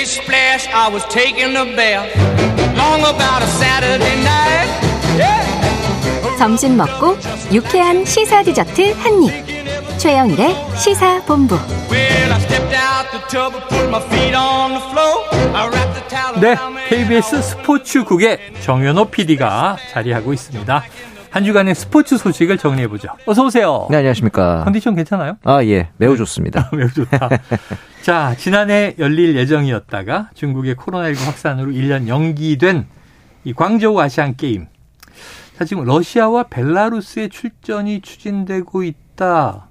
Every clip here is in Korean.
big splash, I was taking a bath. Long about a Saturday night. Yeah. 점심 먹고 유쾌한 시사 디저트 한 입. 최영일의 시사 본부. Well, I stepped out the tub and put my feet on the floor. I wrapped the towel 네, KBS 스포츠국의 정현호 PD가 자리하고 있습니다. 한 주간의 스포츠 소식을 정리해 보죠. 어서 오세요. 네, 안녕하십니까. 컨디션 괜찮아요? 아, 예. 매우 좋습니다. 매우 좋다. 자, 지난해 열릴 예정이었다가 중국의 코로나19 확산으로 1년 연기된 이 광저우 아시안 게임. 자, 지금 러시아와 벨라루스의 출전이 추진되고 있다.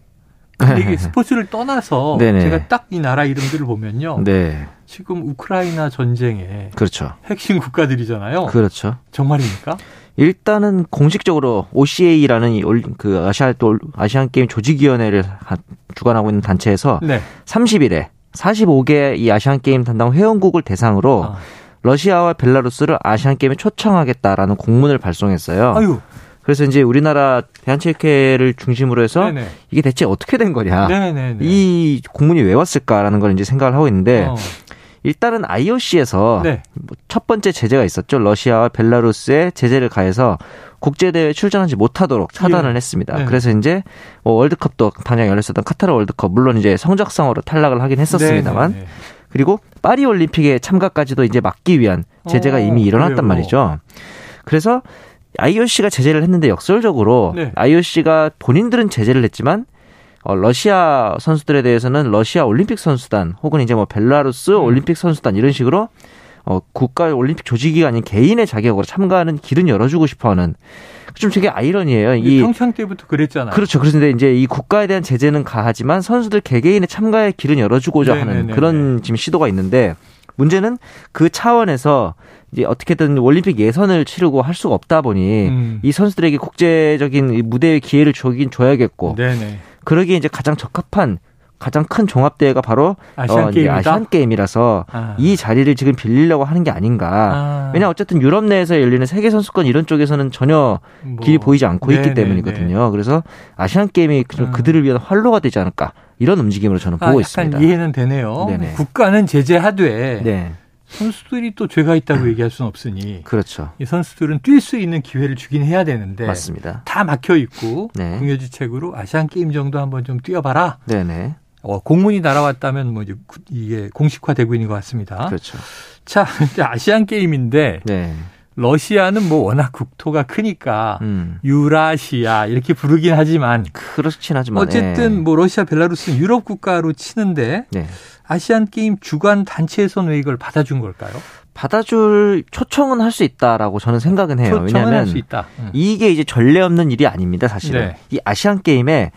근데 이게 스포츠를 떠나서 네네. 제가 딱 이 나라 이름들을 보면요. 네. 지금 우크라이나 전쟁의 그렇죠. 핵심 국가들이잖아요. 그렇죠. 정말입니까? 일단은 공식적으로 OCA라는 그 아시아 또 아시안 게임 조직위원회를 하- 주관하고 있는 단체에서 네. 30일에 45개 이 아시안 게임 담당 회원국을 대상으로 아. 러시아와 벨라루스를 아시안 게임에 초청하겠다라는 공문을 발송했어요. 아유. 그래서 이제 우리나라 대한체육회를 중심으로 해서 네네. 이게 대체 어떻게 된 거냐? 네네네. 이 공문이 왜 왔을까라는 걸 이제 생각을 하고 있는데 어. 일단은 IOC에서 네. 첫 번째 제재가 있었죠. 러시아와 벨라루스에 제재를 가해서 국제대회에 출전하지 못하도록 차단을 예. 했습니다. 네. 그래서 이제 뭐 월드컵도 당장 열렸었던 카타르 월드컵 물론 이제 성적상으로 탈락을 하긴 했었습니다만 네네네. 그리고 파리 올림픽에 참가까지도 이제 막기 위한 제재가 어, 이미 일어났단 그래요. 말이죠. 그래서 IOC가 제재를 했는데 역설적으로 네. IOC가 본인들은 제재를 했지만 어, 러시아 선수들에 대해서는 러시아 올림픽 선수단 혹은 이제 뭐 벨라루스 음. 올림픽 선수단 이런 식으로 어, 국가 올림픽 조직이 아닌 개인의 자격으로 참가하는 길은 열어주고 싶어하는 좀 되게 아이러니해요. 이이 평창 때부터 그랬잖아요. 그렇죠. 그런데 이제 이 국가에 대한 제재는 가하지만 선수들 개개인의 참가의 길은 열어주고자 하는 네네네네. 그런 지금 시도가 있는데 문제는 그 차원에서 이제 어떻게든 올림픽 예선을 치르고 할 수가 없다 보니 음. 이 선수들에게 국제적인 이 무대의 기회를 주긴 줘야겠고 네네. 그러기에 이제 가장 적합한 가장 큰 종합 대회가 바로 아시안 어? 아시안 게임이라서 아. 이 자리를 지금 빌리려고 하는 게 아닌가. 아. 왜냐 어쨌든 유럽 내에서 열리는 세계 선수권 이런 쪽에서는 전혀 뭐. 길이 보이지 않고 있기 네네네. 때문이거든요. 그래서 아시안 게임이 좀 아. 그들을 위한 활로가 되지 않을까 이런 움직임으로 저는 아, 보고 있습니다. 이해는 되네요. 네네. 국가는 제재하되 네, 선수들이 또 죄가 있다고 얘기할 수는 없으니 그렇죠. 이 선수들은 뛸 수 있는 기회를 주긴 해야 되는데 맞습니다. 다 막혀 있고 네. 공여지책으로 아시안 게임 정도 한번 좀 뛰어봐라. 네네, 어, 공문이 날아왔다면 뭐 이게 공식화되고 있는 것 같습니다. 그렇죠. 자, 이제 아시안 게임인데 네, 러시아는 뭐 워낙 국토가 크니까 음, 유라시아 이렇게 부르긴 하지만 그렇긴 하지만 어쨌든 네. 뭐 러시아, 벨라루스는 유럽 국가로 치는데 네. 아시안 게임 주관 단체에서는 왜 이걸 받아준 걸까요? 받아줄 초청은 할 수 있다라고 저는 생각은 해요. 초청은 왜냐하면 할수 있다. 음. 이게 이제 전례 없는 일이 아닙니다. 사실은 네. 이 아시안 게임에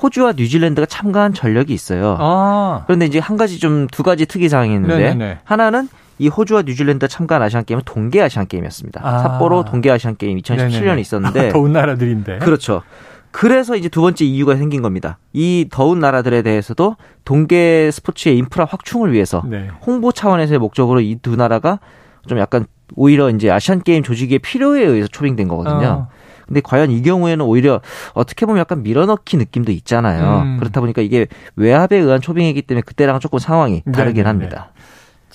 호주와 뉴질랜드가 참가한 전력이 있어요. 아, 그런데 이제 한 가지 좀 두 가지 특이 사항이 있는데 네네네. 하나는 이 호주와 뉴질랜드가 참가한 아시안 게임은 동계 아시안 게임이었습니다. 아. 삿포로 동계 아시안 게임 2017년에 네네네. 있었는데 더운 나라들인데. 그렇죠. 그래서 이제 두 번째 이유가 생긴 겁니다. 이 더운 나라들에 대해서도 동계 스포츠의 인프라 확충을 위해서 네. 홍보 차원에서의 목적으로 이 두 나라가 좀 약간 오히려 이제 아시안 게임 조직의 필요에 의해서 초빙된 거거든요. 어. 근데 과연 이 경우에는 오히려 어떻게 보면 약간 밀어넣기 느낌도 있잖아요. 음. 그렇다 보니까 이게 외압에 의한 초빙이기 때문에 그때랑 조금 상황이 다르긴 네네네. 합니다.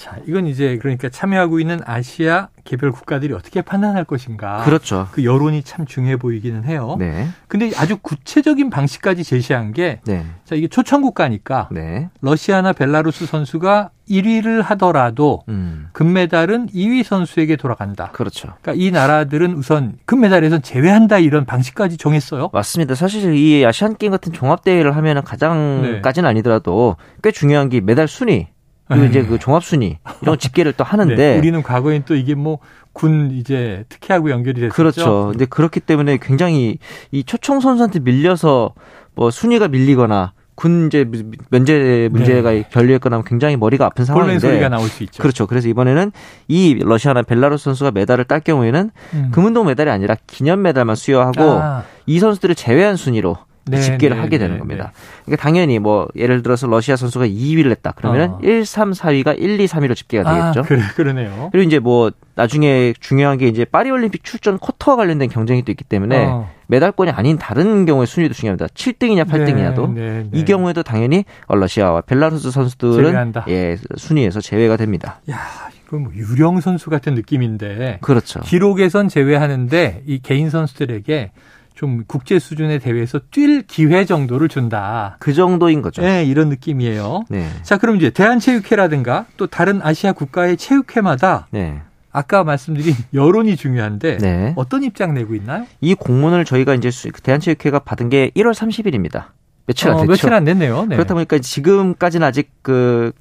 자, 이건 이제 그러니까 참여하고 있는 아시아 개별 국가들이 어떻게 판단할 것인가. 그렇죠. 그 여론이 참 중요해 보이기는 해요. 네. 근데 아주 구체적인 방식까지 제시한 게, 네. 자, 이게 초청 국가니까 네. 러시아나 벨라루스 선수가 1위를 하더라도 음. 금메달은 2위 선수에게 돌아간다. 그렇죠. 그러니까 이 나라들은 우선 금메달에선 제외한다 이런 방식까지 정했어요. 맞습니다. 사실 이 아시안 게임 같은 종합 대회를 하면은 네. 가장까지는 아니더라도 꽤 중요한 게 메달 순위 그리고 네. 이제 그 종합 순위 이런 집계를 또 하는데 네, 우리는 과거엔 또 이게 뭐 군 이제 특혜하고 연결이 됐었죠. 그렇죠. 근데 그렇기 때문에 굉장히 이 초청 선수한테 밀려서 뭐 순위가 밀리거나 군 이제 면제 문제가 결리했거나 하면 굉장히 머리가 아픈 상황인데 소리가 나올 수 있죠. 그렇죠. 그래서 이번에는 이 러시아나 벨라루스 선수가 메달을 딸 경우에는 음. 금운동 메달이 아니라 기념 메달만 수여하고 아, 이 선수들을 제외한 순위로 네, 집계를 네, 하게 네, 되는 겁니다. 그러니까 당연히 뭐 예를 들어서 러시아 선수가 2위를 했다. 그러면은 어. 1, 3, 4위가 1, 2, 3위로 집계가 되겠죠. 아, 그래, 그러네요. 그리고 이제 뭐 나중에 중요한 게 이제 파리 올림픽 출전 쿼터와 관련된 경쟁이 또 있기 때문에 어. 메달권이 아닌 다른 경우의 순위도 중요합니다. 7등이냐 8등이냐도 네, 네, 네. 이 경우에도 당연히 러시아와 벨라루스 선수들은 제외한다. 예, 순위에서 제외가 됩니다. 야, 이거 뭐 유령 선수 같은 느낌인데 그렇죠. 기록에선 제외하는데 이 개인 선수들에게 좀 국제 수준의 대회에서 뛸 기회 정도를 준다. 그 정도인 거죠. 네, 이런 느낌이에요. 네. 자, 그럼 이제 대한체육회라든가 또 다른 아시아 국가의 체육회마다 네. 아까 말씀드린 여론이 중요한데 네. 어떤 입장 내고 있나요? 이 공문을 저희가 이제 수- 대한체육회가 받은 게 1월 30일입니다. 며칠 안 어, 됐죠. 며칠 안 됐네요. 네. 그렇다 보니까 지금까지는 아직 그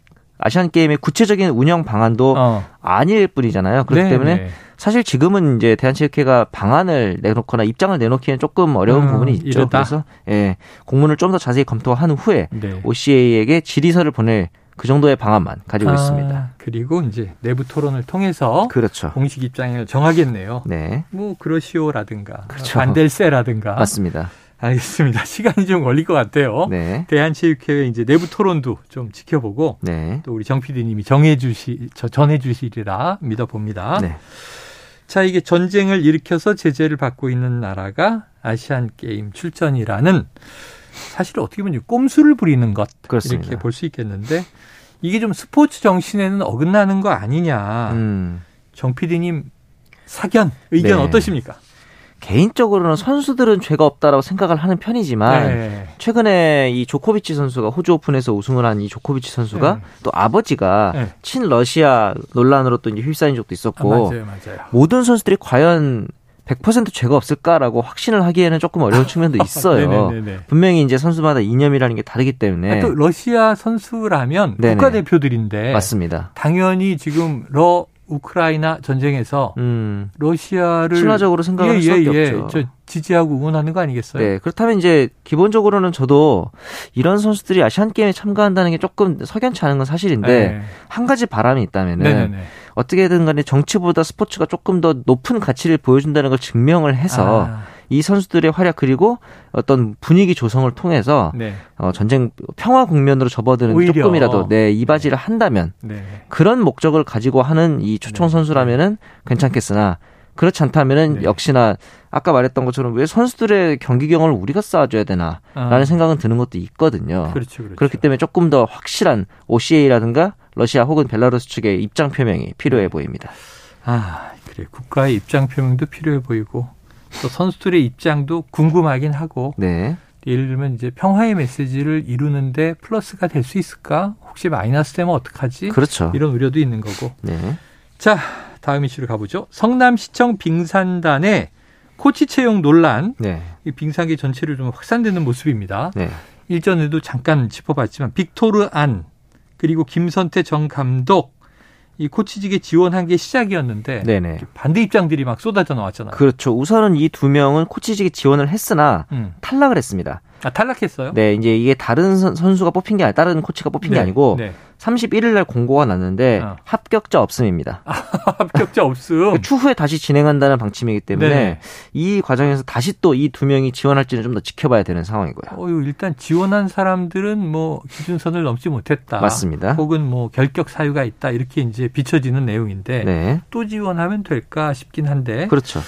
아시안 게임의 구체적인 운영 방안도 어. 아닐 뿐이잖아요. 그렇기 네, 때문에 네. 사실 지금은 이제 대한체육회가 방안을 내놓거나 입장을 내놓기에는 조금 어려운 음, 부분이 있죠. 이르다. 그래서 예, 공문을 좀 더 자세히 검토한 후에 네. OCA에게 질의서를 보낼 그 정도의 방안만 가지고 아, 있습니다. 그리고 이제 내부 토론을 통해서 그렇죠. 공식 입장을 정하겠네요. 네, 뭐 그러시오라든가 그렇죠. 반델세라든가 맞습니다. 알겠습니다. 시간이 좀 걸릴 것 같아요. 네, 대한체육회 이제 내부 토론도 좀 지켜보고 네, 또 우리 정 PD님이 정해주시 저 전해주시리라 믿어봅니다. 네, 자 이게 전쟁을 일으켜서 제재를 받고 있는 나라가 아시안 게임 출전이라는 사실 어떻게 보면 꼼수를 부리는 것 그렇습니다. 이렇게 볼 수 있겠는데 이게 좀 스포츠 정신에는 어긋나는 거 아니냐. 음. 정 PD님 사견 의견 네. 어떠십니까? 개인적으로는 선수들은 죄가 없다라고 생각을 하는 편이지만 네. 최근에 이 조코비치 선수가 호주 오픈에서 우승을 한 이 조코비치 선수가 네. 또 아버지가 네. 친 러시아 논란으로 또 이제 휩싸인 적도 아, 있었고 맞아요, 맞아요. 모든 선수들이 과연 100% 죄가 없을까라고 확신을 하기에는 조금 어려운 측면도 있어요. 네네네네. 분명히 이제 선수마다 이념이라는 게 다르기 때문에 또 러시아 선수라면 네네. 국가대표들인데 맞습니다. 당연히 지금 러 우크라이나 전쟁에서 음. 러시아를 친화적으로 생각할 예, 수밖에 예, 예. 없죠. 저 지지하고 응원하는 거 아니겠어요? 네, 그렇다면 이제 기본적으로는 저도 이런 선수들이 아시안 게임에 참가한다는 게 조금 석연치 않은 건 사실인데 네. 한 가지 바람이 있다면은 네네네. 어떻게든 간에 정치보다 스포츠가 조금 더 높은 가치를 보여준다는 걸 증명을 해서 아, 이 선수들의 활약 그리고 어떤 분위기 조성을 통해서 네. 어, 전쟁 평화 국면으로 접어드는 오히려. 조금이라도 네, 이바지를 한다면 네. 그런 목적을 가지고 하는 이 초청 네. 선수라면은 괜찮겠으나 그렇지 않다면은 네. 역시나 아까 말했던 것처럼 왜 선수들의 경기 경험을 우리가 쌓아줘야 되나라는 아, 생각은 드는 것도 있거든요. 그렇죠, 그렇죠. 그렇기 때문에 조금 더 확실한 OCA라든가 러시아 혹은 벨라루스 측의 입장 표명이 필요해 보입니다. 아, 그래. 국가의 입장 표명도 필요해 보이고 또 선수들의 입장도 궁금하긴 하고 네. 예를 들면 이제 평화의 메시지를 이루는데 플러스가 될 수 있을까? 혹시 마이너스 되면 어떡하지? 그렇죠. 이런 우려도 있는 거고. 네. 자, 다음 이슈로 가보죠. 성남시청 빙산단의 코치 채용 논란. 네. 이 빙산계 전체를 좀 확산되는 모습입니다. 네. 일전에도 잠깐 짚어봤지만 빅토르 안 그리고 김선태 전 감독 이 코치직에 지원한 게 시작이었는데 네네. 반대 입장들이 막 쏟아져 나왔잖아요. 그렇죠. 우선은 이 두 명은 코치직에 지원을 했으나 음. 탈락을 했습니다. 아 탈락했어요? 네, 이제 이게 다른 선- 선수가 뽑힌 게 아니라 다른 코치가 뽑힌 게 네, 아니고 네. 31일 날 공고가 났는데 어. 합격자 없음입니다. 합격자 없음. 추후에 다시 진행한다는 방침이기 때문에 네. 이 과정에서 다시 또 이 두 명이 지원할지는 좀 더 지켜봐야 되는 상황이고요. 어유 일단 지원한 사람들은 뭐 기준선을 넘지 못했다. 맞습니다. 혹은 뭐 결격 사유가 있다 이렇게 이제 비춰지는 내용인데 네. 또 지원하면 될까 싶긴 한데 그렇죠.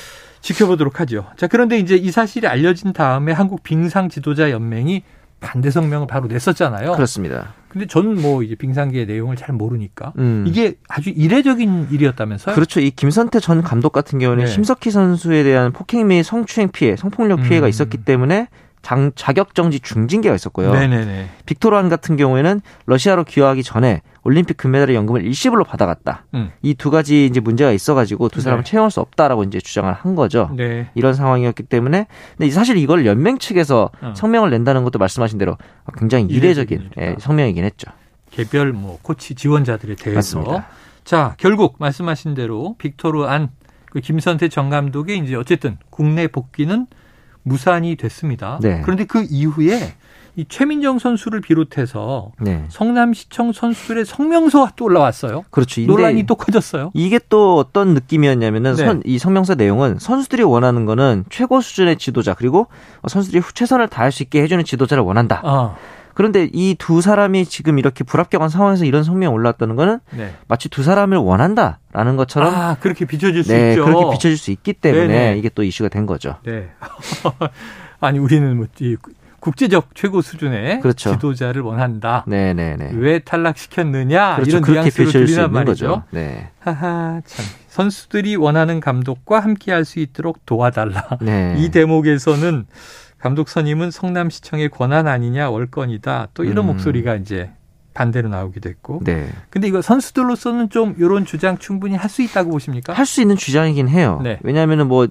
지켜보도록 하죠. 자, 그런데 이제 이 사실이 알려진 다음에 한국 빙상 지도자 연맹이 반대 성명을 바로 냈었잖아요. 그렇습니다. 근데 저는 뭐 이제 빙상계의 내용을 잘 모르니까 음. 이게 아주 이례적인 일이었다면서요? 그렇죠. 이 김선태 전 감독 같은 경우는 네. 심석희 선수에 대한 폭행 및 성추행 피해, 성폭력 피해가 음. 있었기 때문에 장, 자격 정지 중징계가 있었고요. 네네네. 빅토르안 같은 경우에는 러시아로 귀화하기 전에 올림픽 금메달의 연금을 일시불로 받아갔다. 음. 이두 가지 이제 문제가 있어가지고 두 사람을 네. 채용할 수 없다라고 이제 주장을 한 거죠. 네. 이런 상황이었기 때문에 근데 사실 이걸 연맹 측에서 어. 성명을 낸다는 것도 말씀하신 대로 굉장히 이례적인. 예, 성명이긴 했죠. 개별 뭐 코치 지원자들에 대해서 맞습니다. 자 결국 말씀하신 대로 빅토르 안 그 김선태 전 감독의 이제 어쨌든 국내 복귀는 무산이 됐습니다. 네. 그런데 그 이후에 이 최민정 선수를 비롯해서 네. 성남시청 선수들의 성명서가 또 올라왔어요. 그렇죠. 논란이 또 커졌어요. 이게 또 어떤 느낌이었냐면은 네. 선- 이 성명서 내용은 선수들이 원하는 거는 최고 수준의 지도자 그리고 선수들이 최선을 다할 수 있게 해주는 지도자를 원한다. 아, 그런데 이 두 사람이 지금 이렇게 불합격한 상황에서 이런 성명이 올라왔다는 거는 네. 마치 두 사람을 원한다라는 것처럼 아, 그렇게 비춰질 수 네 있죠. 그렇게 비춰질 수 있기 때문에 네네. 이게 또 이슈가 된 거죠. 네. 아니 우리는 뭐 이 국제적 최고 수준의 그렇죠. 지도자를 원한다. 네네네. 왜 탈락시켰느냐 그렇죠. 이런 뉘앙스로 있는 말이죠. 거죠. 네. 하하 참 선수들이 원하는 감독과 함께할 수 있도록 도와달라. 네. 이 대목에서는 감독 선임은 성남시청의 권한 아니냐 월권이다. 또 이런 음. 목소리가 이제 반대로 나오기도 했고. 네. 근데 이거 선수들로서는 좀 이런 주장 충분히 할 수 있다고 보십니까? 할 수 있는 주장이긴 해요. 네. 왜냐하면은 뭐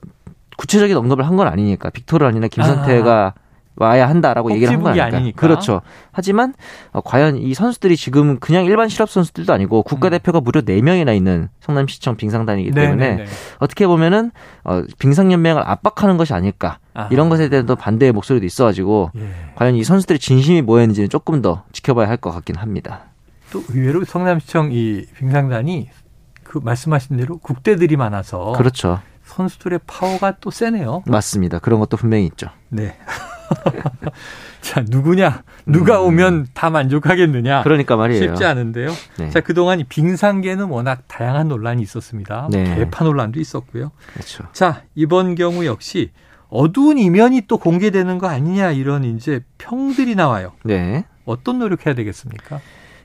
구체적인 언급을 한 건 아니니까 빅토르 아니나 김선태가 와야 한다라고 꼭 얘기를 한건 지붕이 아니니까. 아니니까. 그렇죠. 하지만 어, 과연 이 선수들이 지금 그냥 일반 실업 선수들도 아니고 국가대표가 무려 4명이나 있는 성남시청 빙상단이기 때문에 음. 네네네. 어떻게 보면은 어, 빙상연맹을 압박하는 것이 아닐까 아하. 이런 것에 대한 또 반대의 목소리도 있어가지고 예. 과연 이 선수들의 진심이 뭐였는지는 조금 더 지켜봐야 할 것 같긴 합니다. 또 의외로 성남시청 이 빙상단이 그 말씀하신 대로 국대들이 많아서 그렇죠. 선수들의 파워가 또 세네요. 맞습니다. 그런 것도 분명히 있죠. 네. 자, 누구냐? 누가 오면 다 만족하겠느냐? 음. 그러니까 말이에요. 쉽지 않은데요. 네. 자, 그동안 이 빙상계는 워낙 다양한 논란이 있었습니다. 네. 개파 논란도 있었고요. 그렇죠. 자, 이번 경우 역시 어두운 이면이 또 공개되는 거 아니냐 이런 이제 평들이 나와요. 네. 어떤 노력해야 되겠습니까?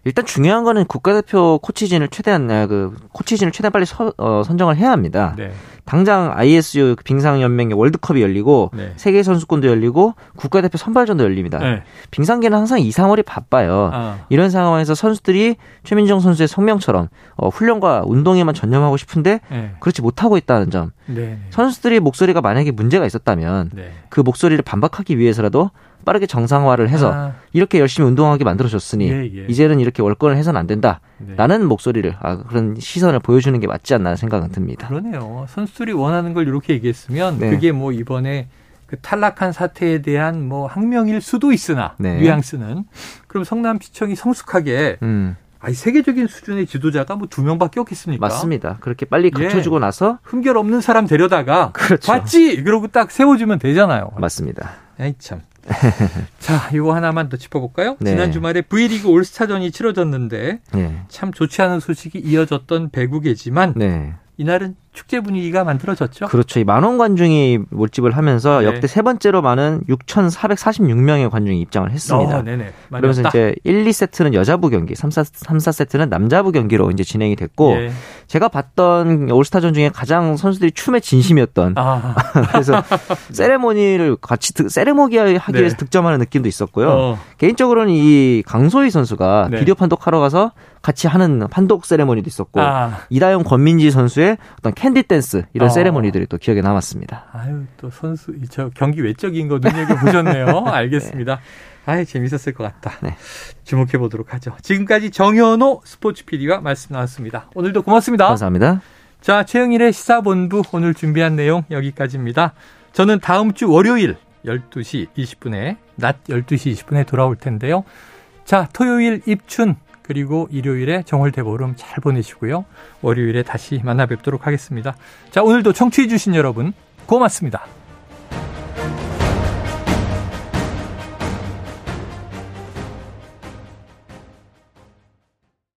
일단 중요한 거는 국가대표 코치진을 최대한 아, 그 코치진을 최대한 빨리 서- 어, 선정을 해야 합니다. 네. 당장 ISU 빙상 연맹의 월드컵이 열리고 네. 세계 선수권도 열리고 국가대표 선발전도 열립니다. 네. 빙상계는 항상 2, 3월이 바빠요. 아, 이런 상황에서 선수들이 최민정 선수의 성명처럼 어, 훈련과 운동에만 전념하고 싶은데 네. 그렇지 못하고 있다는 점. 네. 선수들의 목소리가 만약에 문제가 있었다면 네. 그 목소리를 반박하기 위해서라도 빠르게 정상화를 해서 아, 이렇게 열심히 운동하게 만들어줬으니 예, 예. 이제는 이렇게 월권을 해서는 안 된다. 네. 라는 목소리를 아, 그런 시선을 보여주는 게 맞지 않나 생각은 듭니다. 그러네요. 선수 들이 원하는 걸 이렇게 얘기했으면 네. 그게 뭐 이번에 그 탈락한 사태에 대한 뭐 항명일 수도 있으나 네. 뉘앙스는 그럼 성남시청이 성숙하게 음, 아니 세계적인 수준의 지도자가 뭐 두 명밖에 없겠습니까? 맞습니다. 그렇게 빨리 예. 갖춰주고 나서 흠결 없는 사람 데려다가 그렇죠. 봤지 그러고 딱 세워주면 되잖아요. 맞습니다. 아이 참. 자, 이거 하나만 더 짚어볼까요? 네. 지난 주말에 V리그 올스타전이 치러졌는데 네. 참 좋지 않은 소식이 이어졌던 배구계지만 네. 이날은 축제 분위기가 만들어졌죠. 그렇죠. 이 만원 관중이 운집을 하면서 네. 역대 세 번째로 많은 6,446명의 관중이 입장을 했습니다. 어, 네네. 그러면서. 이제 1, 2세트는 여자부 경기, 3, 4, 3, 4세트는 남자부 경기로 이제 진행이 됐고 예. 제가 봤던 올스타전 중에 가장 선수들이 춤에 진심이었던 아, 그래서 세레모니를 같이 득- 세레모니 하기 네. 위해서 득점하는 느낌도 있었고요. 어, 개인적으로는 이 강소휘 선수가 네. 비디오 판독하러 가서 같이 하는 판독 세레모니도 있었고 아, 이다영 권민지 선수의 어떤 캔디 댄스 이런 어. 세레모니들이 또 기억에 남았습니다. 아유 또 선수 저 경기 외적인 거 눈여겨 보셨네요. 알겠습니다. 아유 재밌었을 것 같다. 네. 주목해 보도록 하죠. 지금까지 정현호 스포츠 PD와 말씀 나눴습니다. 오늘도 고맙습니다. 감사합니다. 자, 최영일의 시사본부 오늘 준비한 내용 여기까지입니다. 저는 다음 주 월요일 12시 20분에, 낮 12시 20분에 돌아올 텐데요. 자, 토요일 입춘, 그리고 일요일에 정월대 보름 잘 보내시고요. 월요일에 다시 만나 뵙도록 하겠습니다. 자, 오늘도 청취해주신 여러분, 고맙습니다.